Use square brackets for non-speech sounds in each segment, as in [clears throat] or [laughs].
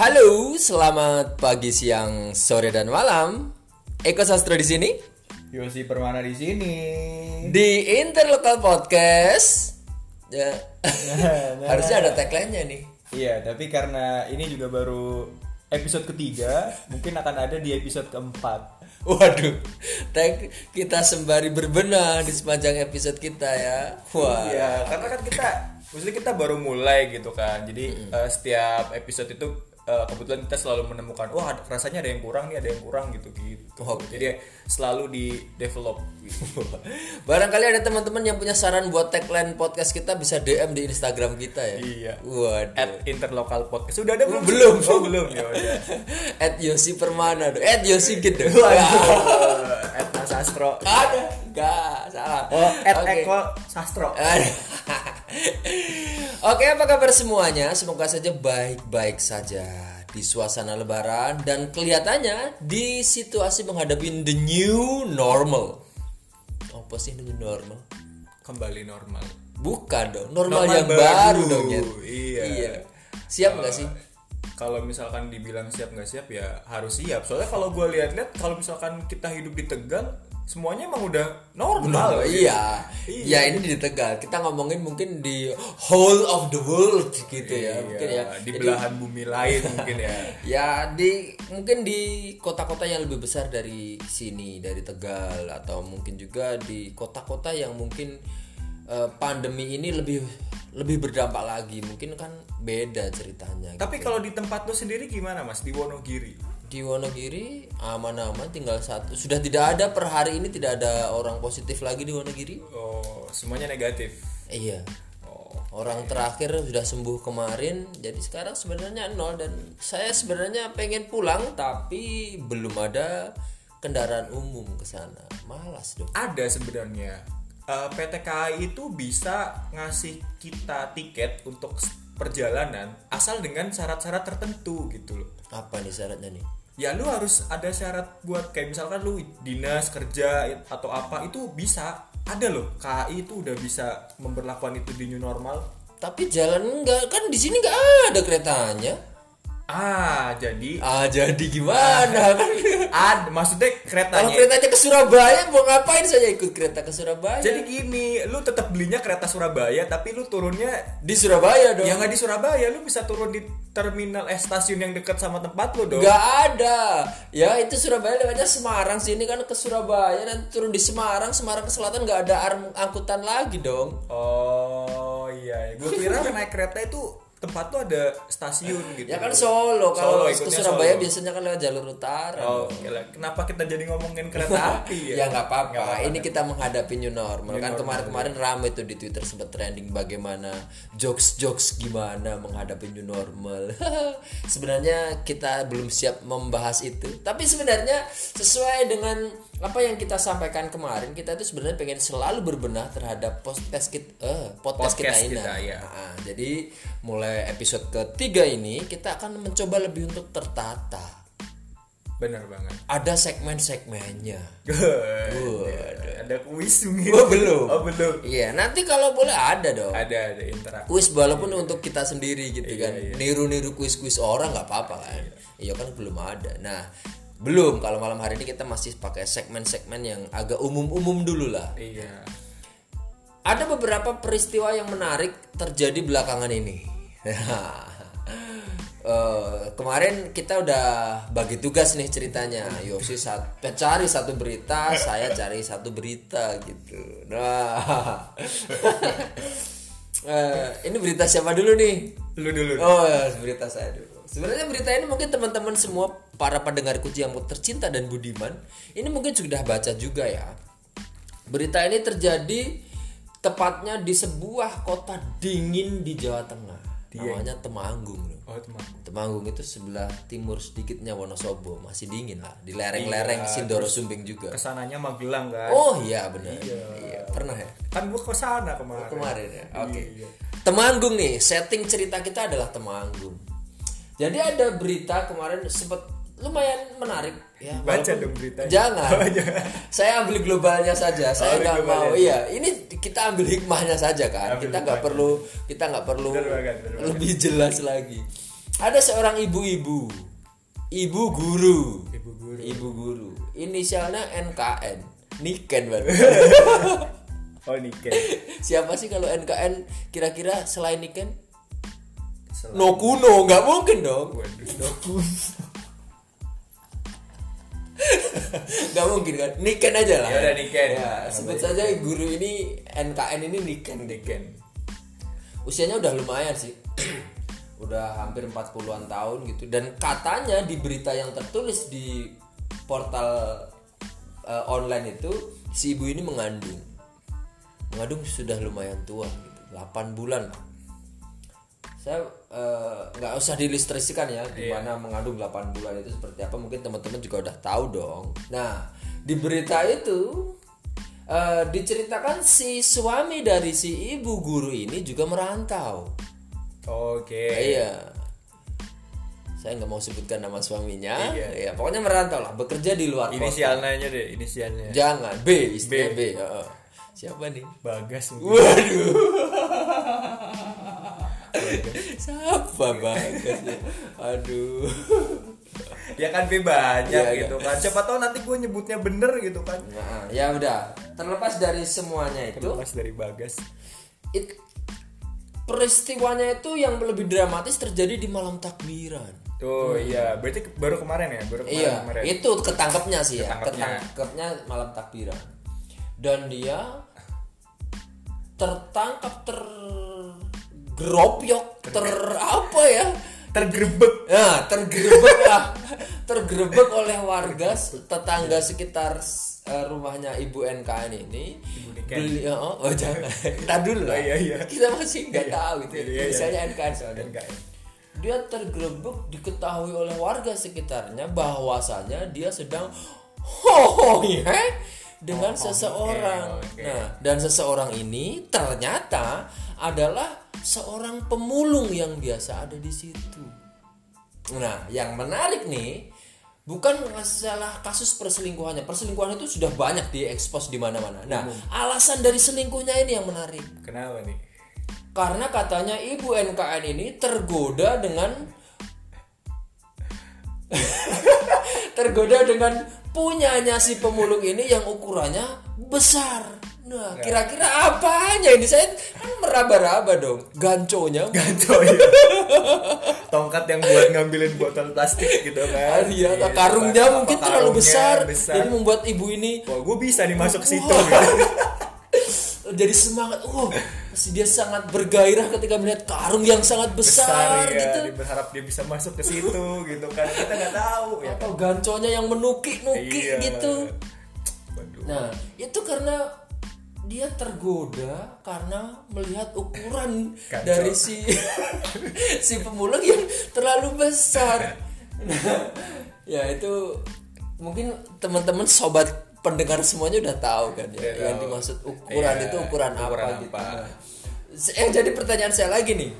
Halo, selamat pagi, siang, sore dan malam. Eko Sastro di sini Yosi Permana di sini. di Interlokal Podcast. Ya. [laughs] Harusnya ada tagline-nya nih. Iya, tapi karena ini juga baru episode ketiga, mungkin akan ada di episode keempat. Waduh, tag kita sembari berbenah di sepanjang episode kita ya. Wah. Iya, karena kan kita, maksudnya kita baru mulai gitu kan. Jadi eh, setiap episode itu eh, kebetulan kita selalu menemukan, wah rasanya ada yang kurang nih, ada yang kurang gitu gitu. Oke. Jadi selalu di develop. Gitu. [laughs] Barangkali ada teman-teman yang punya saran buat tagline podcast kita bisa DM di Instagram kita ya. Iya. Waduh. At interlokal podcast sudah ada belum? Belum. Oh belum ya. [laughs] At Yosi Permana, dong. At Yosi gitu. [laughs] At Sastro. Ada, enggak salah. Oh, at Oke. Eko Sastro. [laughs] Oke, apa kabar semuanya? Semoga saja baik-baik saja di suasana lebaran dan kelihatannya di situasi menghadapi the new normal. Apa sih the new normal? Kembali normal. Bukan dong, normal, Normal yang baru, baru. dong ya. Iya. Siap nggak sih? Kalau misalkan dibilang siap nggak siap ya harus siap. Soalnya kalau gue lihat-lihat kalau misalkan kita hidup di Tegal semuanya emang udah normal. gitu. iya. Ya ini di Tegal. Kita ngomongin mungkin di whole of the world gitu ya. Iya, Mungkin ya. di Jadi- belahan bumi lain mungkin ya. [laughs] Ya di mungkin di kota-kota yang lebih besar dari sini dari Tegal atau mungkin juga di kota-kota yang mungkin eh, pandemi ini lebih lebih berdampak lagi mungkin kan beda ceritanya. Tapi kalau di tempat lo sendiri gimana mas di Wonogiri? Di Wonogiri aman-aman tinggal satu sudah tidak ada per hari ini tidak ada orang positif lagi di Wonogiri. Oh semuanya negatif. Iya. Oh Orang terakhir sudah sembuh kemarin, jadi sekarang sebenarnya nol dan saya sebenarnya pengen pulang tapi belum ada kendaraan umum ke sana. Malas dong. ada sebenarnya Eh, PT KAI itu bisa ngasih kita tiket untuk perjalanan asal dengan syarat-syarat tertentu gitu loh. Apa nih syaratnya nih? Ya lu harus ada syarat buat kayak misalkan lu dinas kerja atau apa itu bisa ada loh KAI itu udah bisa memperlakukan itu di new normal. Tapi jalan enggak kan di sini nggak ada keretanya. Ah jadi Ah jadi gimana kan? ada maksudnya Kalau keretanya. keretanya ke Surabaya mau ngapain saya ikut kereta ke Surabaya? Jadi gini, lu tetap belinya kereta Surabaya tapi lu turunnya di Surabaya dong. Ya nggak di Surabaya, lu bisa turun di terminal eh stasiun yang dekat sama tempat lu dong. Nggak ada. Ya itu Surabaya lewatnya Semarang sini kan ke Surabaya dan turun di Semarang, Semarang ke selatan nggak ada angkutan lagi dong. Oh iya, gue kira [laughs] naik kereta itu tempat tuh ada stasiun gitu. Ya kan Solo kalau Solo, ke Surabaya Solo. biasanya kan lewat jalur utara. Oh, gila. kenapa kita jadi ngomongin kereta [laughs] api ya ya? nggak apa-apa. Ini kita menghadapi new normal New kan kemarin-kemarin ramai tuh di Twitter sempat trending bagaimana jokes-jokes gimana menghadapi new normal. [laughs] sebenarnya kita belum siap membahas itu. Tapi sebenarnya sesuai dengan apa yang kita sampaikan kemarin, kita itu sebenarnya pengen selalu berbenah terhadap podcast kita, eh, podcast, kita Podcast ini. kita, ya. Nah, jadi mulai episode ketiga ini kita akan mencoba lebih untuk tertata. Bener banget. Ada segmen-segmennya. ada kuis mungkin. Oh, belum. Oh belum. Iya, nanti kalau boleh ada dong. Ada ada interaksi. Kuis walaupun untuk kita sendiri gitu Iya, kan. Niru-niru kuis-kuis orang nggak apa-apa kan. Iya kan belum ada. Nah, belum kalau malam hari ini kita masih pakai segmen-segmen yang agak umum-umum dulu lah. Iya. Ada beberapa peristiwa yang menarik terjadi belakangan ini. [laughs] Eh, kemarin kita udah bagi tugas nih ceritanya. Yosi sat- cari satu berita, saya cari satu berita gitu. Nah, [laughs] Eh, ini berita siapa dulu nih? Lu dulu. Oh, ya, berita saya dulu. Sebenarnya berita ini mungkin teman-teman semua para pendengar kunci yang tercinta dan budiman, ini mungkin sudah baca juga ya. Berita ini terjadi tepatnya di sebuah kota dingin di Jawa Tengah. Namanya Temanggung loh. Oh teman. Temanggung itu sebelah timur sedikitnya Wonosobo, masih dingin lah. Di lereng-lereng Sindoro Sumbing juga. Ke sananya Magelang kan. Oh iya benar. Iya. Pernah ya? Kan gua ke sana kemarin. kemarin ya. Oke. Iya. Temanggung nih, setting cerita kita adalah Temanggung. Jadi ada berita kemarin sempat lumayan menarik ya. Baca walaupun- dong beritanya. Jangan. Oh, [laughs] jangan. Saya ambil globalnya saja. Saya ambil nggak mau. globalnya. Iya, ini kita ambil hikmahnya saja kan. Ambil kita nggak perlu kita nggak perlu Bener banget, bener banget. lebih jelas lagi. ada seorang ibu-ibu ibu guru Ibu guru. ibu guru inisialnya NKN Niken Bang. [laughs] Oh Niken. [laughs] siapa sih kalau NKN kira-kira selain Niken Selain- No Kuno nggak mungkin dong Waduh, Doku. [laughs] nggak mungkin kan? Niken aja lah. Ya udah, Niken. ya, sebut saja guru ini NKN ini Niken Niken. usianya udah lumayan sih. [clears throat] Udah hampir 40-an tahun gitu. Dan katanya di berita yang tertulis di portal eh, online itu si ibu ini mengandung. Mengandung sudah lumayan tua gitu. 8 bulan lah saya eh, nggak usah diilustrasikan ya gimana mengandung 8 bulan itu seperti apa mungkin teman-teman juga udah tahu dong nah di berita itu eh, diceritakan si suami dari si ibu guru ini juga merantau Oke. iya saya nggak mau sebutkan nama suaminya Iya. ya pokoknya merantau lah bekerja di luar Inisialnya aja deh, inisialnya. jangan B istilah B, heeh. siapa nih Bagas mungkin. Waduh. [laughs] Siapa bagas ya? Aduh. Ya kan B banyak Iya, gitu kan. Siapa tahu nanti gue nyebutnya bener gitu kan. Nah, ya udah. Terlepas dari semuanya itu, Mas dari Bagas. it- peristiwanya itu yang lebih dramatis terjadi di malam takbiran. Tuh iya, berarti baru kemarin ya, baru kemarin. Iya, kemarin. itu ketangkepnya sih ya, Ketangkepnya. ketangkepnya malam takbiran. Dan dia tertangkap tergerobyok, ter apa ya? Tergerebek. Nah, tergerebek lah. tergerebek oleh warga tetangga sekitar eh, rumahnya Ibu NKN ini. Ibu. Beli, oh, oh jangan. Kita dulu lah. Iya, iya. Kita masih nggak tahu itu. Iya, iya, iya. Misalnya NKN soalnya. NKN. Dia tergerebek diketahui oleh warga sekitarnya bahwasanya dia sedang hohohe dengan seseorang. oke. Nah, dan seseorang ini ternyata adalah seorang pemulung yang biasa ada di situ. Nah, yang menarik nih bukan masalah kasus perselingkuhannya. Perselingkuhan itu sudah banyak diekspos di mana-mana. Nah, alasan dari selingkuhnya ini yang menarik. Kenapa nih? Karena katanya ibu NKN ini tergoda dengan [laughs] tergoda dengan punyanya si pemulung ini yang ukurannya besar. Nah, kira-kira apanya ini? Saya kan meraba-raba dong. Ganconya. Ganco ya. [laughs] Tongkat yang buat ngambilin botol plastik gitu kan. Ah, iya, Iya, karungnya apa- mungkin apa terlalu karungnya besar, jadi membuat ibu ini Wah, gue bisa nih masuk situ gitu. [laughs] jadi semangat. Oh, pasti dia sangat bergairah ketika melihat karung yang sangat besar, Besar ya, gitu. dia berharap dia bisa masuk ke situ gitu kan. Kita nggak tahu ya. Atau ganconya yang menukik-nukik Iya. gitu. Waduh. Nah, itu karena dia tergoda karena melihat ukuran Kacau. dari si [laughs] si pemulung yang terlalu besar. Nah, [laughs] ya itu mungkin teman-teman sobat pendengar semuanya udah tahu kan ya Udah yang tahu. dimaksud ukuran Iya, itu ukuran, ukuran apa, gitu. apa. Nah, yang jadi pertanyaan saya lagi nih.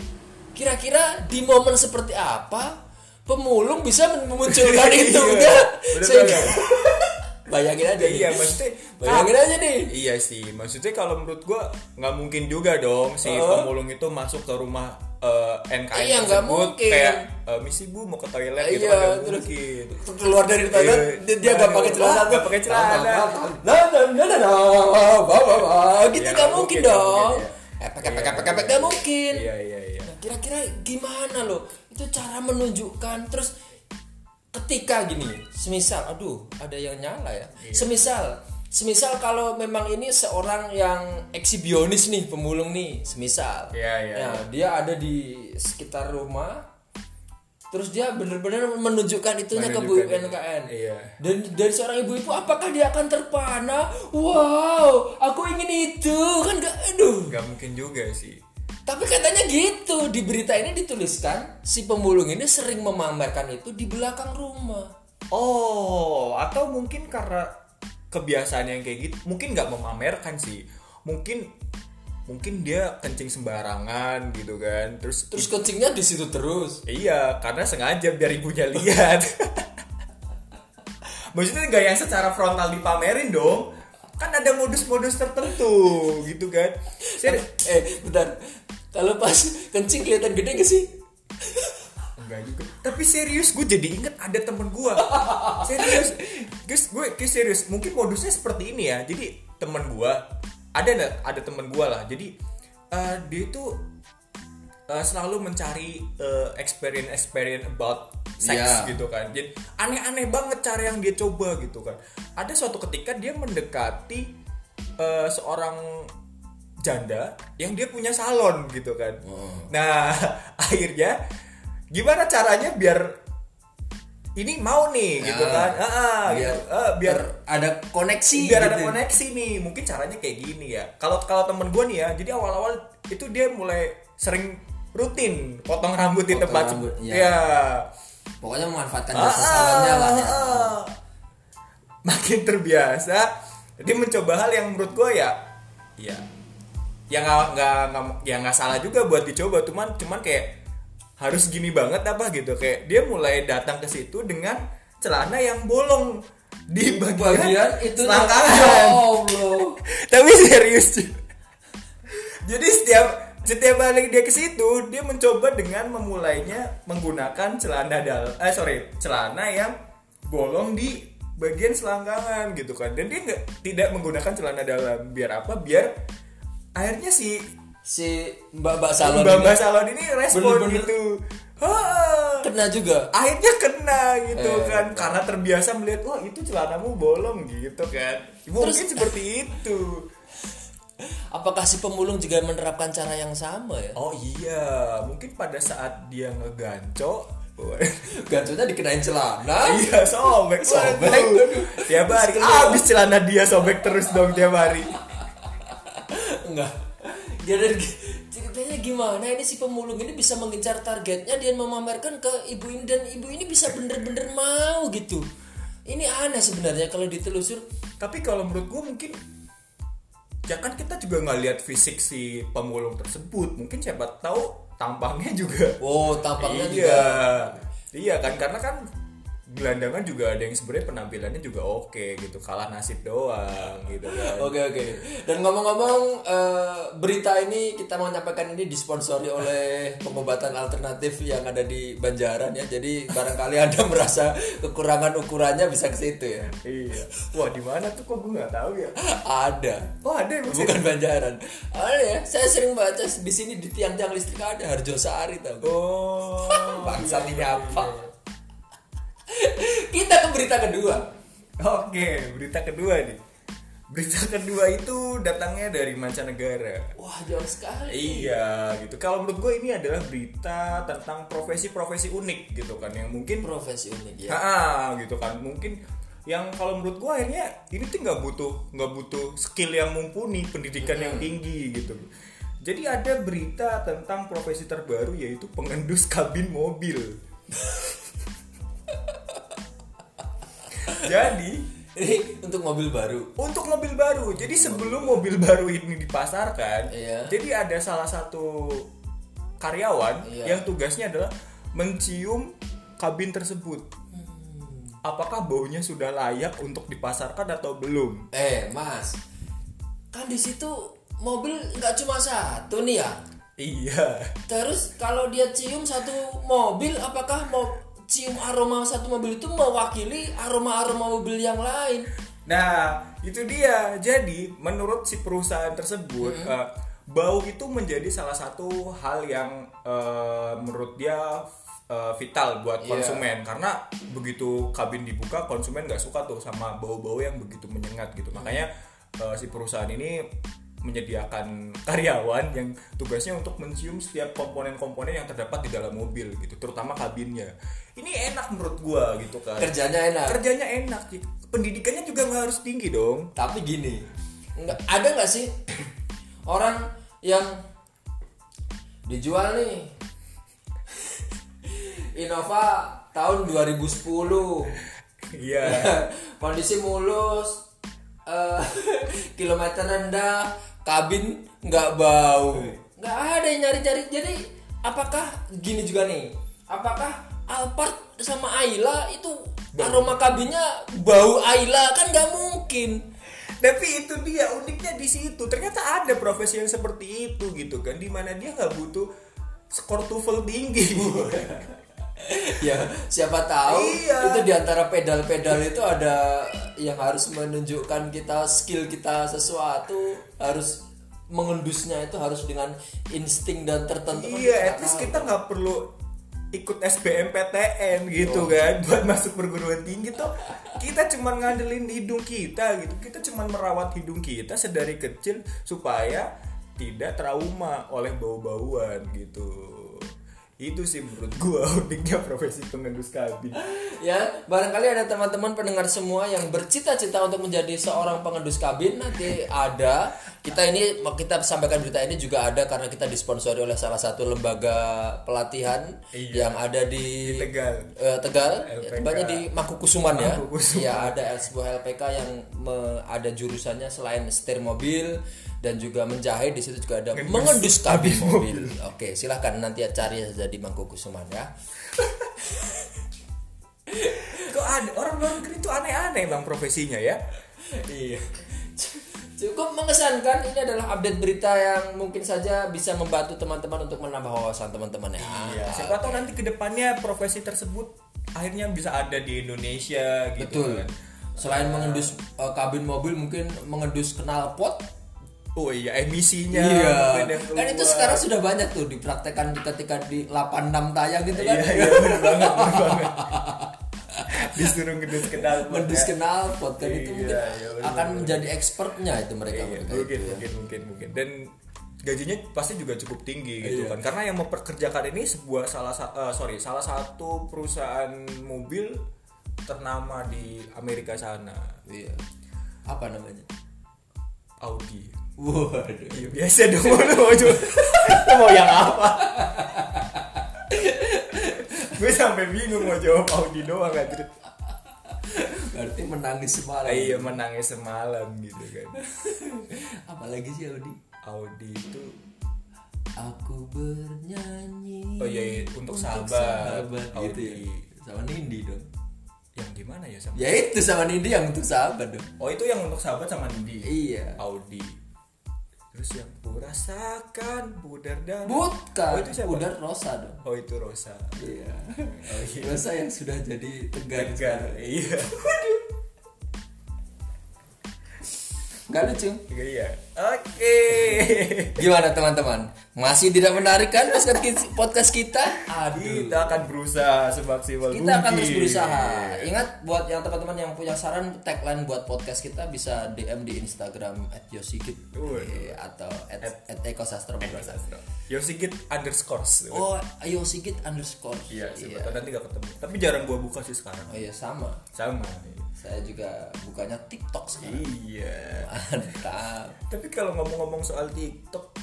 Kira-kira di momen seperti apa pemulung bisa memunculkan [laughs] itu Iya, ya? Sehingga-. [laughs] Bayangin aja nih. Iya, maksudnya Bayangin aja nih. Iya sih, maksudnya kalau menurut gua nggak mungkin juga dong si pemulung itu masuk ke rumah eh, NKN Iya, tersebut mungkin. kayak eh, misi bu mau ke toilet gitu Iya, kan terus mungkin. keluar dari toilet Iya. dia, dia gak pakai celana nggak pakai celana. nah nah nah nah nah gitu Iya, gak nggak mungkin mungkin, dong eh pakai pakai pakai pakai gak mungkin Iya iya iya. Nah, kira-kira gimana loh itu cara menunjukkan terus ketika gini semisal aduh ada yang nyala ya Iya. semisal semisal kalau memang ini seorang yang ekshibionis nih pemulung nih semisal Iya, iya, Nah, dia ada di sekitar rumah terus dia benar-benar menunjukkan itunya ke Bu Menunjukkan. NKN Iya. dan dari seorang ibu-ibu apakah dia akan terpana wow aku ingin itu kan gak aduh Nggak mungkin juga sih. tapi katanya gitu di berita ini dituliskan si pemulung ini sering memamerkan itu di belakang rumah. Oh, atau mungkin karena kebiasaan yang kayak gitu, mungkin nggak memamerkan sih. Mungkin mungkin dia kencing sembarangan gitu kan. Terus Terus kencingnya di situ terus. Iya, karena sengaja biar ibunya lihat. [laughs] Maksudnya nggak yang secara frontal dipamerin dong. Kan ada modus-modus tertentu gitu kan. Saya Eh, bentar. Kalau pas kencing kelihatan gede gak sih? Enggak juga. Tapi serius gue jadi inget ada temen gue. [laughs] serius. Guys, gue kayak serius. Mungkin modusnya seperti ini ya. Jadi temen gue ada? Ada temen gue lah. Jadi eh, dia itu eh, selalu mencari eh, experience experience about sex Iya. gitu kan. Jadi aneh-aneh banget cara yang dia coba gitu kan. Ada suatu ketika dia mendekati eh, seorang janda yang dia punya salon gitu kan. Nah, [laughs] akhirnya gimana caranya biar ini mau nih gitu Ya. kan? Ah, ah, biar gitu. Ah, biar ada koneksi biar ada gitu. koneksi nih. Mungkin caranya kayak gini ya. Kalau kalau temen gue nih ya, jadi awal-awal itu dia mulai sering rutin potong rambut di Potong tempat rambut, ya. iya. pokoknya memanfaatkan Ah, jasa salonnya lah ya. ah, ah. Makin terbiasa, dia mencoba hal yang menurut gue ya, ya, ya nggak nggak nggak- ya nggak salah juga buat dicoba, cuman cuman kayak harus gini banget apa gitu, kayak dia mulai datang ke situ dengan celana yang bolong di bagian, bagian itu selangkangan. ya Allah [laughs] Tapi serius. Jadi setiap setiap balik dia ke situ, dia mencoba dengan memulainya menggunakan celana dal eh sorry, celana yang bolong di bagian selangkangan gitu kan. Dan dia nggak tidak menggunakan celana dalam. Biar apa? Biar akhirnya si si mbak mbak salon Mbak ini Mbak Salon ini respon Bener-bener. gitu. Hah. kena juga Akhirnya kena gitu Eh, kan karena terbiasa melihat wah itu celanamu bolong gitu kan. Mungkin seperti itu. apakah si pemulung juga menerapkan cara yang sama ya Oh iya, mungkin pada saat dia ngeganco, gancunya dikenain celana iya sobek, Sobek, waduh. Tiap hari abis celana dia sobek terus dong tiap hari. enggak jadi ceritanya gimana ini si pemulung ini bisa mengincar targetnya dia memamerkan ke ibu ini dan ibu ini bisa bener-bener mau gitu ini aneh sebenarnya kalau ditelusur Tapi kalau menurut gue mungkin ya kan kita juga nggak lihat fisik si pemulung tersebut. Mungkin siapa tahu tampangnya juga. oh tampaknya iya. juga Iya kan karena kan gelandangan juga ada yang sebenarnya penampilannya juga oke gitu kalah nasib doang gitu kan Oke oke. Dan ngomong-ngomong eh, berita ini kita mau nyampaikan ini disponsori oleh pengobatan alternatif yang ada di Banjaran ya. Jadi barangkali anda [laughs] merasa kekurangan ukurannya bisa ke situ ya. iya wah di mana tuh kok gue nggak tahu ya Ada. oh ada yang Bukan Banjaran. Ada ya. Saya sering baca di sini di tiang-tiang listrik ada Harjo Sari tau. oh [laughs] Bangsat iya, ini iya, apa? iya. Kita ke berita kedua. Oke, berita kedua nih. Berita kedua itu datangnya dari mancanegara. Wah jauh sekali. Iya, gitu. Kalau menurut gue ini adalah berita tentang profesi-profesi unik gitu kan, yang mungkin, Profesi unik ya. gitu kan, mungkin yang kalau menurut gue akhirnya ini tuh nggak butuh nggak butuh skill yang mumpuni, pendidikan yang tinggi gitu. Jadi ada berita tentang profesi terbaru yaitu pengendus kabin mobil. [laughs] Jadi Ini untuk mobil baru. untuk mobil baru. Jadi sebelum mobil baru ini dipasarkan, Iya. jadi ada salah satu karyawan Iya. yang tugasnya adalah mencium kabin tersebut. Hmm. Apakah baunya sudah layak untuk dipasarkan atau belum? Eh, Mas. Kan di situ mobil nggak cuma satu nih ya. Iya. Terus kalau dia cium satu mobil, apakah mau cium aroma satu mobil itu mewakili aroma-aroma mobil yang lain? Nah, itu dia. Jadi, menurut si perusahaan tersebut, Hmm. eh, bau itu menjadi salah satu hal yang eh, menurut dia eh, vital buat Iya. konsumen karena begitu kabin dibuka konsumen nggak suka tuh sama bau-bau yang begitu menyengat gitu. Makanya eh, si perusahaan ini menyediakan karyawan yang tugasnya untuk mencium setiap komponen-komponen yang terdapat di dalam mobil gitu, terutama kabinnya. Ini enak menurut gua gitu kan Kerjanya enak. kerjanya enak gitu. pendidikannya juga nggak harus tinggi dong Tapi gini, nggak ada nggak sih [coughs] orang yang dijual nih [laughs] Innova tahun 2010 iya [laughs] kondisi mulus eh, [laughs] kilometer rendah kabin nggak bau. Nggak ada yang nyari-nyari. Jadi apakah gini juga nih apakah Alphard sama Ayla itu aroma kabinnya bau Ayla? Kan nggak mungkin. Tapi itu dia uniknya di situ. Ternyata ada profesi yang seperti itu gitu kan di mana dia nggak butuh skor TOEFL tinggi [laughs] [laughs] ya siapa tahu Iya. itu di antara pedal-pedal itu ada yang harus menunjukkan kita skill kita sesuatu harus mengendusnya itu harus dengan insting dan tertentu kan iya at least tahu. kita nggak perlu ikut SBMPTN gitu Oh. kan buat masuk perguruan tinggi tuh kita cuman ngandelin hidung kita gitu kita cuman merawat hidung kita sedari kecil supaya tidak trauma oleh bau-bauan gitu itu sih menurut gua [laughs] uniknya profesi pengendus kabin ya barangkali ada teman-teman pendengar semua yang bercita-cita untuk menjadi seorang pengendus kabin nanti ada kita ini kita sampaikan berita ini juga ada karena kita disponsori oleh salah satu lembaga pelatihan Iya. yang ada di, Di Tegal. Eh, Tegal tepatnya di Mangkukusuman ya Mangkukusuman. ya ada sebuah LPK yang me- ada jurusannya selain setir mobil dan juga menjahit di situ juga ada mengendus kabin mobil. Oke, silahkan nanti cari saja di Mangkukusuman ya. [laughs] kok ada orang luar negeri itu aneh-aneh bang profesinya ya Iya. Cukup mengesankan ini adalah update berita yang mungkin saja bisa membantu teman-teman untuk menambah wawasan teman-teman ya. Iya, siapa tahu nanti ke depannya profesi tersebut akhirnya bisa ada di Indonesia gitu Betul. kan. Selain mengendus uh, kabin mobil mungkin mengendus knalpot. Oh iya emisinya Iya. Kan itu sekarang sudah banyak tuh dipraktekkan ketika di 86 tayang gitu kan. Iya iya bener banget bener banget. [laughs] Disuruh ngedus kenal Mengendus knalpot kan itu Iya, mungkin iya, bener, akan menjadi expertnya itu mereka Iya, mereka mungkin, itu ya. mungkin mungkin mungkin dan gajinya pasti juga cukup tinggi gitu Iya. kan karena yang memperkerjakan ini sebuah salah sa- eh, sorry salah satu perusahaan mobil ternama di Amerika sana Iya. Apa namanya? Audi Waduh. Iya biasa dong lu mau coba mau yang apa? gue sampai bingung mau jawab Audi doang anjir. Berarti menangis semalam. Iya menangis semalam gitu kan. Apalagi sih Audi? Audi itu Aku bernyanyi. Oh iya, iya, untuk sahabat. sahabat Audi. gitu ya. Sama Nindi dong. yang gimana ya sama? Ya itu sama Nindi yang untuk sahabat dong. Oh itu yang untuk sahabat sama Nindi. Iya. Audi. Terus yang kurasakan pudar dan Bukan. Oh itu siapa? Udah Rosa dong. Oh itu Rosa. Iya. Oh iya. Rosa yang sudah jadi tegar. Tegar. Iya. [laughs] Gak lucu. Iya. Oke. Gimana teman-teman? Masih tidak menarik kan podcast ki- podcast kita? Aduh. Kita akan berusaha semaksimal Kita akan terus mungkin. berusaha. Ingat buat yang teman-teman yang punya saran tagline buat podcast kita bisa DM di Instagram @yosigit Waduh. eh, atau @eko sastra Yosigit underscore. Oh, ayo Sigit underscore. Iya, siapa tahu nanti gak ketemu. Tapi jarang gua buka sih sekarang. Oh iya sama. Sama. Saya juga bukanya TikTok sekarang. Iya. Mantap. Tapi kalau ngomong-ngomong soal TikTok,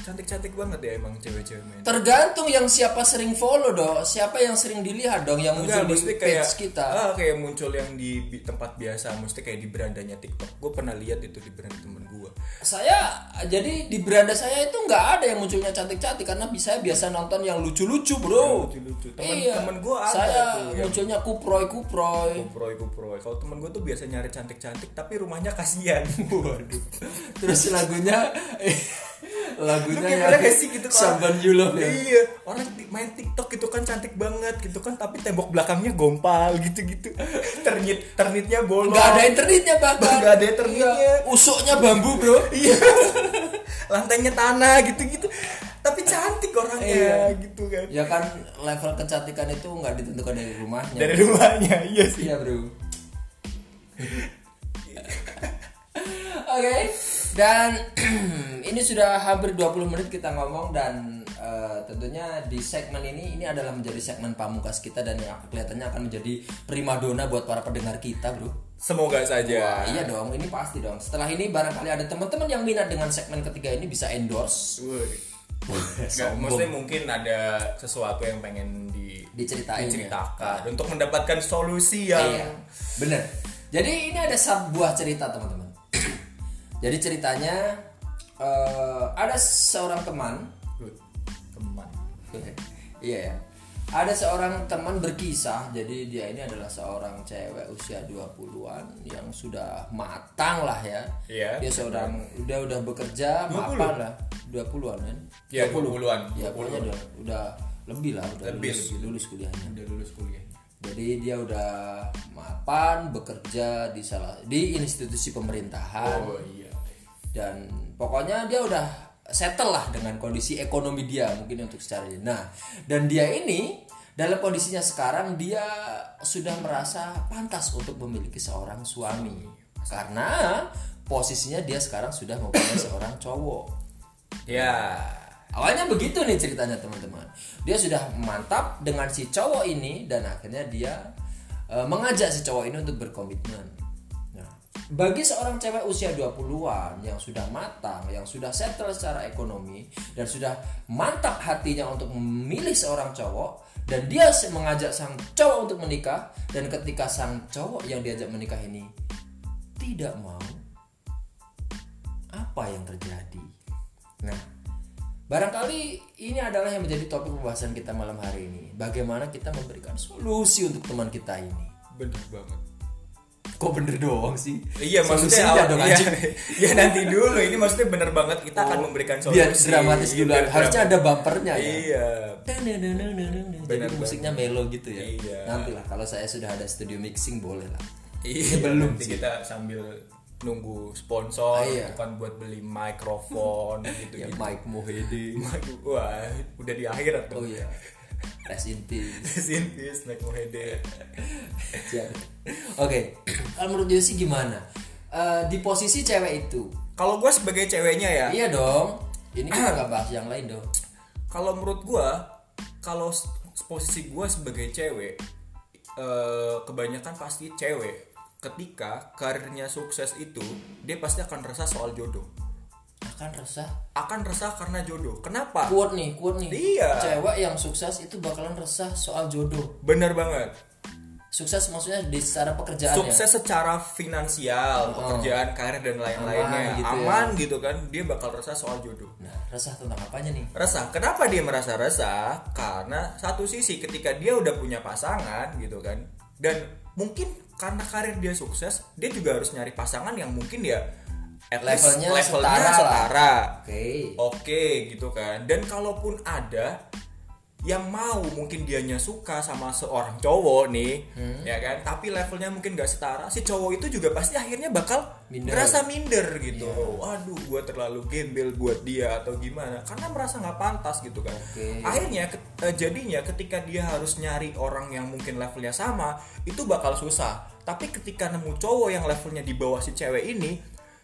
cantik-cantik banget ya emang cewek-cewek main. Tergantung yang siapa sering follow dong, siapa yang sering dilihat dong yang muncul di kayak page kita. Ah, kayak muncul yang di tempat biasa, mesti kayak di berandanya TikTok. Gue pernah lihat itu di beranda temen gue. Saya jadi di beranda saya itu nggak ada yang munculnya cantik-cantik karena bisa biasa nonton yang lucu-lucu, Bro. Lucu-lucu. Temen- iya. temen gua ada Saya tuh yang- munculnya kuproy-kuproy. Kuproy kuproy. Kalau temen gue tuh biasa nyari cantik-cantik, tapi rumahnya kasihan. [laughs] Waduh. Terus lagunya lagunya pernah gak sih gitu kalau- Someone You Love ya. Iya, orang main TikTok gitu kan cantik banget gitu kan, tapi tembok belakangnya gompal gitu-gitu. [laughs] Ternit ternitnya bolong. Nggak ada internetnya bahkan. Nggak ada internetnya. Iya. Usuknya bambu, Bro. [laughs] Iya. Lantainya tanah gitu-gitu. Tapi cantik orangnya Iya. gitu kan. Ya kan level kecantikan itu nggak ditentukan dari rumahnya. Dari rumahnya, iya sih. Iya bro. [laughs] Oke. Dan [clears throat] ini sudah hampir 20 menit kita ngomong dan eh, tentunya di segmen ini ini adalah menjadi segmen pamungkas kita dan yang kelihatannya akan menjadi primadona buat para pendengar kita, Bro. Semoga saja. Wah, iya dong, ini pasti dong. Setelah ini barangkali ada teman-teman yang minat dengan segmen ketiga ini bisa endorse. Wih. Maksudnya mungkin ada sesuatu yang pengen di Diceritain ya. diceritakan untuk mendapatkan solusi yang Iya, bener. Jadi ini ada sebuah cerita teman-teman. Jadi ceritanya eh, ada seorang teman, teman. [laughs] iya ya, ada seorang teman berkisah. Jadi dia ini adalah seorang cewek usia 20-an yang sudah matang lah ya. Iya, Dia seorang udah udah bekerja, 20? mapan lah, 20-an kan? Iya, 20-an. Ya pokoknya udah, udah lebih lah udah Lebih, lulus, lebih. lulus kuliahnya udah lulus kuliah jadi dia udah mapan bekerja di salah di institusi pemerintahan oh iya dan pokoknya dia udah settle lah dengan kondisi ekonomi dia mungkin untuk secara ini. Nah, dan dia ini dalam kondisinya sekarang dia sudah merasa pantas untuk memiliki seorang suami karena posisinya dia sekarang sudah mempunyai [coughs] seorang cowok. ya Awalnya begitu nih ceritanya teman-teman. Dia sudah mantap dengan si cowok ini dan akhirnya dia eh, mengajak si cowok ini untuk berkomitmen. Bagi seorang cewek usia 20-an yang sudah matang, yang sudah settle secara ekonomi dan sudah mantap hatinya untuk memilih seorang cowok dan dia mengajak sang cowok untuk menikah dan ketika sang cowok yang diajak menikah ini tidak mau apa yang terjadi. Nah, barangkali ini adalah yang menjadi topik pembahasan kita malam hari ini. Bagaimana kita memberikan solusi untuk teman kita ini. bener banget Kok bener doang sih? Iya maksudnya awal- dong iya, [laughs] iya nanti dulu ini maksudnya bener banget kita akan memberikan solusi Biar dramatis Iya, dulu. biar Harusnya ada bumpernya ya. iya Jadi musiknya melo gitu ya. Iya. Nanti lah kalau saya sudah ada studio mixing boleh lah. iya belum nanti sih. kita sambil nunggu sponsor Ah, iya. itu kan buat beli mikrofon gitu Ya gitu Mike Mohede. wah udah di akhirat Oh tuh iya. Rest in peace. [laughs] Sintis Mike Mohede. Oke, kalau menurut Yosi gimana? Eh, di posisi cewek itu, kalau gue sebagai ceweknya ya iya dong. Ini kita nggak bahas yang lain dong. kalau menurut gua kalau posisi gua sebagai cewek eh, kebanyakan pasti cewek ketika karirnya sukses itu dia pasti akan resah soal jodoh Akan resah. akan resah karena jodoh kenapa Quote nih, quote nih. Iya. Cewek yang sukses itu bakalan resah soal jodoh. bener banget Sukses maksudnya di secara pekerjaannya. sukses secara finansial pekerjaan karir dan lain-lainnya Aman gitu ya. aman gitu kan dia bakal resah soal jodoh Nah, resah tentang apanya nih? resah. Kenapa dia merasa resah? Karena satu sisi ketika dia udah punya pasangan gitu kan, dan mungkin karena karir dia sukses, dia juga harus nyari pasangan yang mungkin ya at Levelnya levelnya setara setara. Oke. Oke gitu kan. Dan kalaupun ada yang mau mungkin dianya suka sama seorang cowok nih, Hmm. ya kan? Tapi levelnya mungkin gak setara. Si cowok itu juga pasti akhirnya bakal Minder. merasa minder gitu. Iya. Waduh, gue terlalu gembel buat dia atau gimana? Karena merasa nggak pantas gitu kan. Oke. Akhirnya ke- eh, jadinya ketika dia harus nyari orang yang mungkin levelnya sama, itu bakal susah. Tapi ketika nemu cowok yang levelnya di bawah si cewek ini,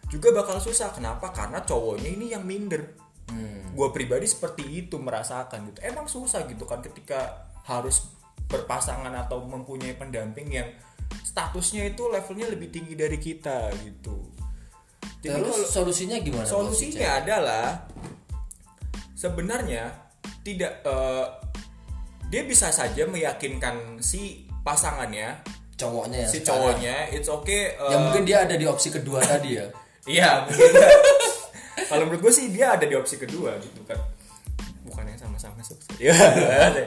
juga bakal susah. Kenapa? Karena cowoknya ini yang minder Hmm. gue pribadi seperti itu merasakan gitu emang susah gitu kan ketika harus berpasangan atau mempunyai pendamping yang statusnya itu levelnya lebih tinggi dari kita gitu jadi Terus kalau solusinya gimana? si solusinya adalah sebenarnya tidak eh, dia bisa saja meyakinkan si pasangannya cowoknya yang si sekarang. cowoknya it's okay eh, Ya mungkin dia ada di opsi kedua tadi ya. [laughs] Iya [laughs] mungkin Kalau menurut gue sih dia ada di opsi kedua gitu kan. Bukan yang sama-sama sukses. Iya. [laughs]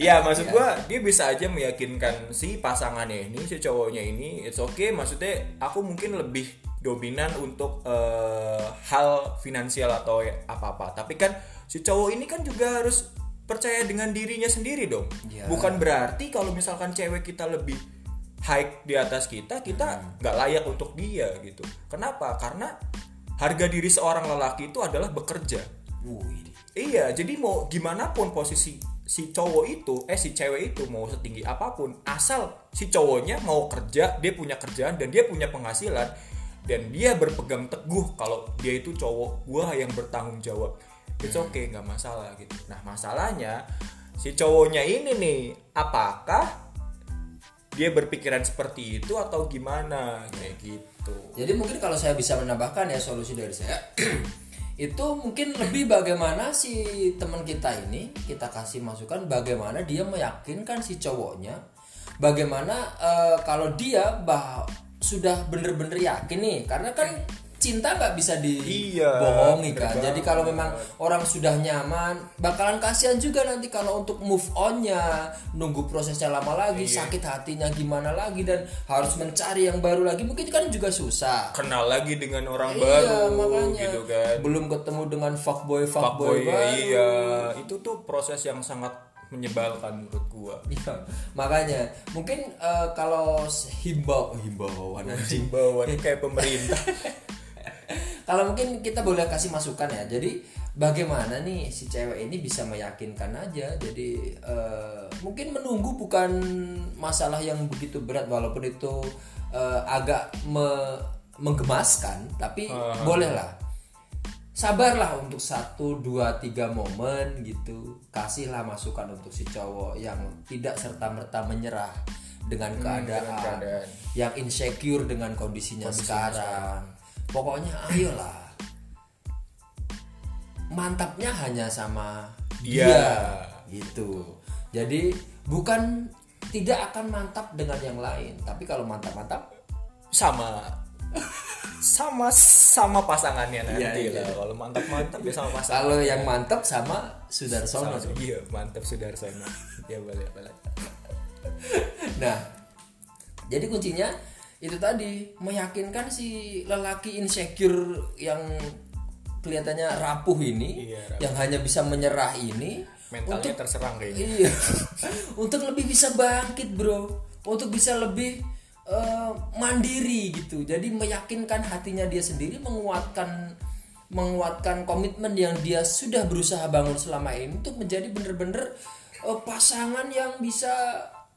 Iya maksud gue dia bisa aja meyakinkan si pasangannya ini Si cowoknya ini It's okay. Maksudnya aku mungkin lebih dominan untuk eh, hal finansial atau ya apa-apa. Tapi kan si cowok ini kan juga harus percaya dengan dirinya sendiri dong. Iya. Bukan berarti kalau misalkan cewek kita lebih high di atas kita kita nggak layak untuk dia gitu. Kenapa? Karena harga diri seorang lelaki itu adalah bekerja. Wih. iya jadi mau gimana pun posisi si cowok itu eh si cewek itu mau setinggi apa pun asal si cowoknya mau kerja dia punya kerjaan dan dia punya penghasilan dan dia berpegang teguh kalau dia itu cowok gua yang bertanggung jawab. It's okay nggak masalah gitu. Nah masalahnya si cowoknya ini nih apakah dia berpikiran seperti itu atau gimana? Kayak gitu. Jadi mungkin kalau saya bisa menambahkan ya solusi dari saya [clears throat] itu mungkin lebih bagaimana si teman kita ini kita kasih masukan bagaimana dia meyakinkan si cowoknya bagaimana eh, kalau dia bah sudah bener-bener yakin nih. Karena kan cinta nggak bisa Iya, dibohongi bener kan jadi kalau memang orang sudah nyaman bakalan kasihan juga nanti kalau untuk move onnya nunggu prosesnya lama lagi Iya. sakit hatinya gimana lagi dan harus mencari yang baru lagi. Mungkin kan juga susah. Kenal lagi dengan orang Iya, baru makanya. gitu kan. Belum ketemu dengan fuckboy fuckboy Fuckboy, baru. iya. Itu tuh proses yang sangat menyebalkan menurut gua. Iya, makanya. Mungkin eh, kalau himbau himbauan [laughs] anjing. himbauan kayak pemerintah [laughs] kalau mungkin kita boleh kasih masukan ya. Jadi bagaimana nih si cewek ini bisa meyakinkan aja? Jadi eh, mungkin menunggu bukan masalah yang begitu berat walaupun itu eh, agak me- menggemaskan tapi bolehlah. Sabarlah untuk satu dua tiga momen gitu. Kasihlah masukan untuk si cowok yang tidak serta merta menyerah dengan keadaan, keadaan. yang insecure dengan kondisinya, sekarang pokoknya ayolah. Mantapnya hanya sama dia. Iya. gitu. Jadi bukan tidak akan mantap dengan yang lain. Tapi kalau mantap-mantap sama. Sama sama pasangannya nanti Iya, lah. Iya. kalau mantap mantap ya sama pasangan. Kalau yang mantap sama Sudarsono. Sama- iya mantap Sudarsono. Ya boleh boleh. Nah, jadi kuncinya itu tadi meyakinkan si lelaki insecure yang kelihatannya rapuh ini, Iya, rapuh. yang hanya bisa menyerah ini, mentalnya untuk terserang kayaknya iya, [laughs] untuk lebih bisa bangkit bro, untuk bisa lebih eh, mandiri gitu. Jadi meyakinkan hatinya dia sendiri, menguatkan menguatkan komitmen yang dia sudah berusaha bangun selama ini untuk menjadi bener-bener eh, pasangan yang bisa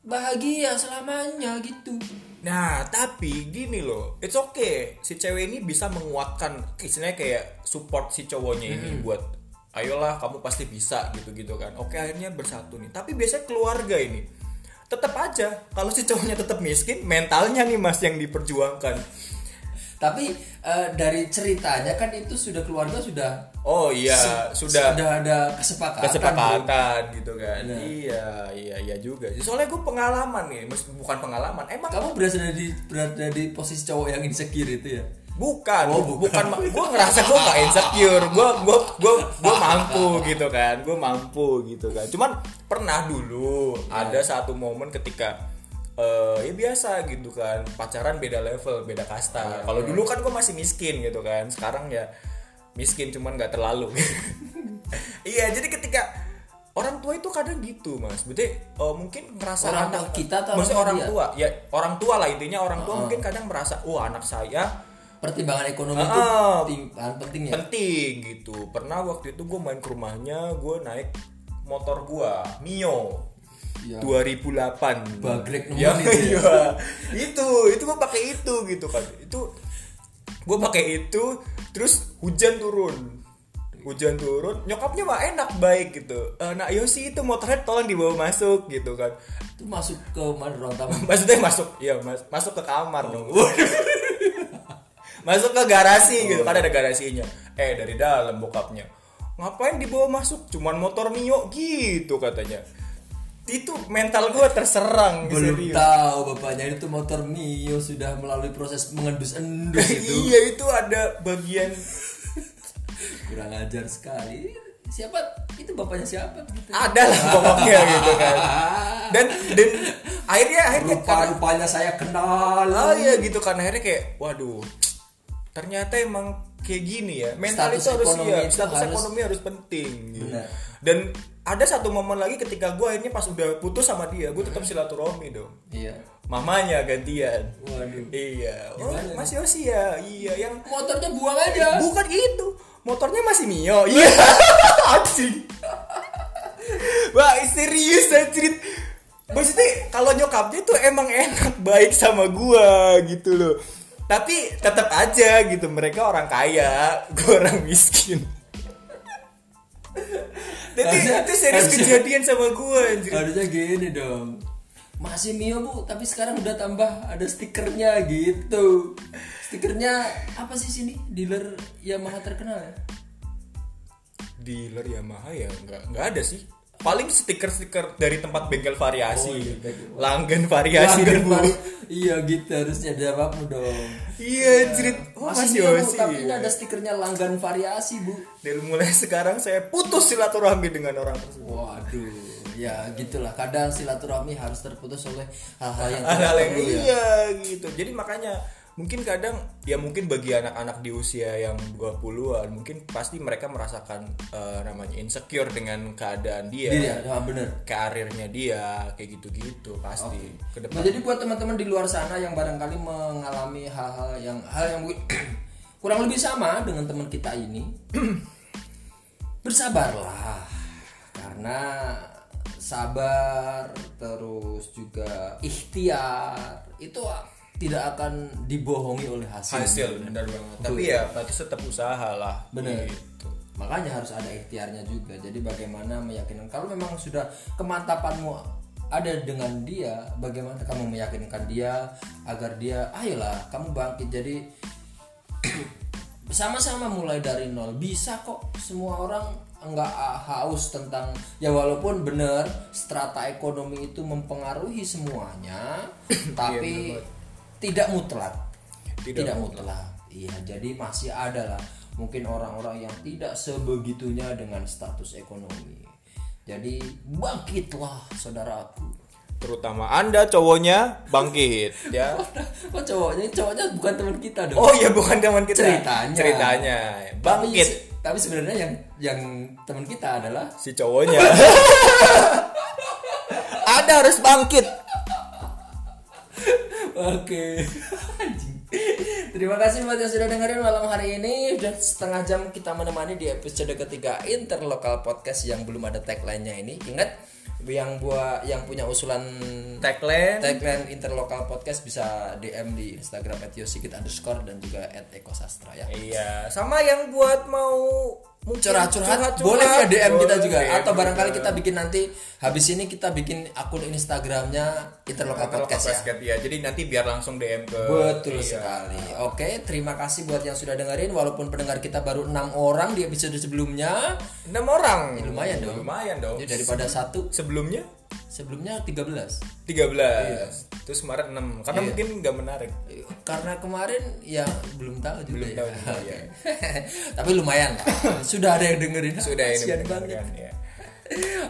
bahagia selamanya gitu. Nah, tapi gini loh, it's okay. Si cewek ini bisa menguatkan, istilahnya kayak support si cowoknya ini buat, ayolah kamu pasti bisa gitu-gitu kan. Oke, akhirnya bersatu nih. Tapi biasanya keluarga ini, tetap aja kalau si cowoknya tetap miskin, mentalnya nih mas yang diperjuangkan. Tapi eh, dari ceritanya kan itu sudah keluarga sudah Oh iya, se- sudah sudah ada kesepakatan. bro. kesepakatan gitu kan. Nah. Iya, iya, iya juga. Soalnya gue pengalaman nih, bukan pengalaman. Emang Kamu berada di berada di posisi cowok yang insecure itu ya? Bukan, Oh, bukan, bukan. [laughs] gue ngerasa gue gak insecure, gue gue gue gue mampu gitu kan, gue mampu gitu kan. Cuman pernah dulu ada satu momen ketika eh ya biasa gitu kan, pacaran beda level, beda kasta. Kalau dulu kan gue masih miskin gitu kan, sekarang ya miskin cuman nggak terlalu. [laughs] iya, jadi ketika orang tua itu kadang gitu mas, berarti eh, mungkin ngerasa Orang anak kita atau maksudnya orang dia? tua, ya orang tua lah intinya orang tua mungkin kadang merasa, wah anak saya Pertimbangan ekonomi itu Ah. penting, penting ya. penting gitu pernah waktu itu gue main ke rumahnya gue naik motor gue Mio Iya. 2008 Bagrek [laughs] ya, itu ya. iya. itu itu gue pakai itu gitu kan. Itu gue pakai itu terus hujan turun. Hujan turun nyokapnya mah enak baik gitu. E, nah Yosi itu motornya tolong dibawa masuk gitu kan. Itu masuk ke mana ruang tamu? [laughs] maksudnya masuk ya mas, masuk ke kamar dong. [laughs] Masuk ke garasi gitu kan ada garasinya. Eh dari dalam bokapnya. Ngapain dibawa masuk? Cuman motor mio gitu katanya itu mental gue terserang Belum serius. tahu bapaknya itu motor Mio sudah melalui proses mengendus-endus [laughs] itu. iya itu ada bagian Kurang ajar sekali. Siapa itu bapaknya siapa gitu. ada lah pokoknya gitu kan dan dan akhirnya akhirnya Rupa karena- rupanya saya kenal. oh iya gitu kan akhirnya kayak waduh ternyata emang kayak gini ya mental Status itu harus ya status harus- ekonomi harus penting gitu. Benar. dan ada satu momen lagi ketika gue akhirnya pas udah putus sama dia gue tetap silaturahmi dong. Iya. mamanya gantian. Waduh. iya. Oh Gimana mas Yosi ya iya yang Motornya buang aja. bukan itu. Motornya masih Mio. [laughs] Iya. Anjing. Wah serius anjir. Maksudnya kalau nyokapnya tuh emang enak baik sama gua gitu loh. Tapi tetap aja gitu. Mereka orang kaya gua orang miskin jadi Harusnya- itu serius kejadian sama gua anjir Harusnya gini dong. Masih Mio bu, tapi sekarang udah tambah ada stikernya gitu. Stikernya apa sih sini? Dealer Yamaha terkenal ya? dealer Yamaha ya nggak nggak ada sih paling stiker-stiker dari tempat bengkel variasi Oh, iya, langgan variasi Langgan Pak. Iya gitu harusnya jawabmu dong. Iya, jerit. Oh Oh, masih, masih iya, Bu, Yosi, tapi ini iya. ada stikernya langgan variasi bu Dan mulai sekarang saya putus silaturahmi dengan orang tersebut. waduh ya gitulah kadang silaturahmi harus terputus oleh hal-hal yang tidak perlu ya iya gitu. Jadi makanya mungkin kadang ya mungkin bagi anak-anak di usia yang 20-an mungkin pasti mereka merasakan eh, namanya insecure dengan keadaan dia, Iya, ya, bener. Karirnya dia kayak gitu-gitu pasti. Ke depan. Nah, jadi buat teman-teman di luar sana yang barangkali mengalami hal-hal yang hal yang [clears throat] kurang lebih sama dengan teman kita ini, [clears throat] bersabarlah. Karena sabar terus juga ikhtiar itu tidak akan dibohongi oleh hasil. hasil benar banget. Tapi ya berarti tetap usaha lah. Bener. Gitu. Makanya harus ada ikhtiarnya juga. Jadi bagaimana meyakinkan kalau memang sudah kemantapanmu ada dengan dia, bagaimana kamu meyakinkan dia agar dia ayolah kamu bangkit. Jadi [clears throat] bersama-sama mulai dari nol bisa kok semua orang nggak haus tentang ya walaupun benar strata ekonomi itu mempengaruhi semuanya [clears throat] tapi tidak mutlak Tidak tidak, mutlak. Iya, jadi masih ada lah mungkin orang-orang yang tidak sebegitunya dengan status ekonomi. Jadi bangkitlah saudaraku. Terutama Anda cowoknya bangkit ya. [laughs] Kok cowoknya cowoknya bukan teman kita dong. Oh iya bukan teman kita. Ceritanya. Ceritanya. Tapi, Bangkit se- tapi sebenarnya yang yang teman kita adalah si cowoknya. [laughs] Anda harus bangkit. Oke. [laughs] Terima kasih buat yang sudah dengerin malam hari ini. Udah setengah jam kita menemani di episode ketiga Interlokal Podcast yang belum ada tagline-nya ini. Ingat yang buat yang punya usulan Tagline. tagline Interlokal Podcast bisa DM di Instagram @yosigit underscore dan juga @ekosastra ya. Iya, sama yang buat mau mungkin curhat-curhat boleh ya DM kita boleh juga DM atau barangkali juga. kita bikin nanti habis ini kita bikin akun Instagramnya Interlokal Kalau Podcast ya. podcast ya. Jadi nanti biar langsung DM ke Betul Iya. sekali. Oke, terima kasih buat yang sudah dengerin walaupun pendengar kita baru enam orang di episode sebelumnya. Enam orang. Ya, lumayan dong. Lumayan dong. Jadi daripada satu, Sebelumnya sebelumnya 13. 13. Terus kemarin 6 karena Iya. mungkin nggak menarik. Karena kemarin ya belum tahu juga Belum ya. tahu juga, ya. [laughs] Tapi lumayan lah. [laughs] Sudah ada yang dengerin. Sudah ini Kasihan mendengarkan, banget. ya.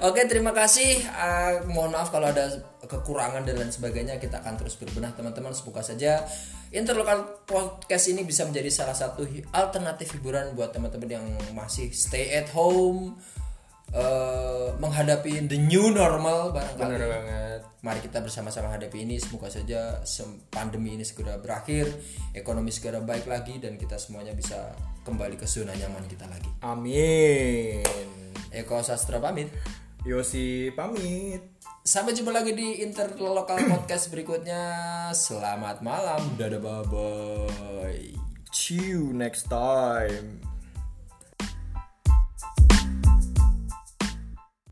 Oke, terima kasih. Ah, mohon maaf kalau ada kekurangan dan lain sebagainya. Kita akan terus berbenah, teman-teman. Semoga saja Interlokal Podcast ini bisa menjadi salah satu alternatif hiburan buat teman-teman yang masih stay at home, eh, menghadapi the new normal barangkali. Bener banget. Mari kita bersama-sama hadapi ini. Semoga saja pandemi ini segera berakhir, ekonomi segera baik lagi, dan kita semuanya bisa kembali ke zona nyaman kita lagi. Amin. Eko Sastra pamit. Yosi pamit. Sampai jumpa lagi di Interlokal [clears throat] Podcast berikutnya. Selamat malam. Dadah bye bye. See you next time.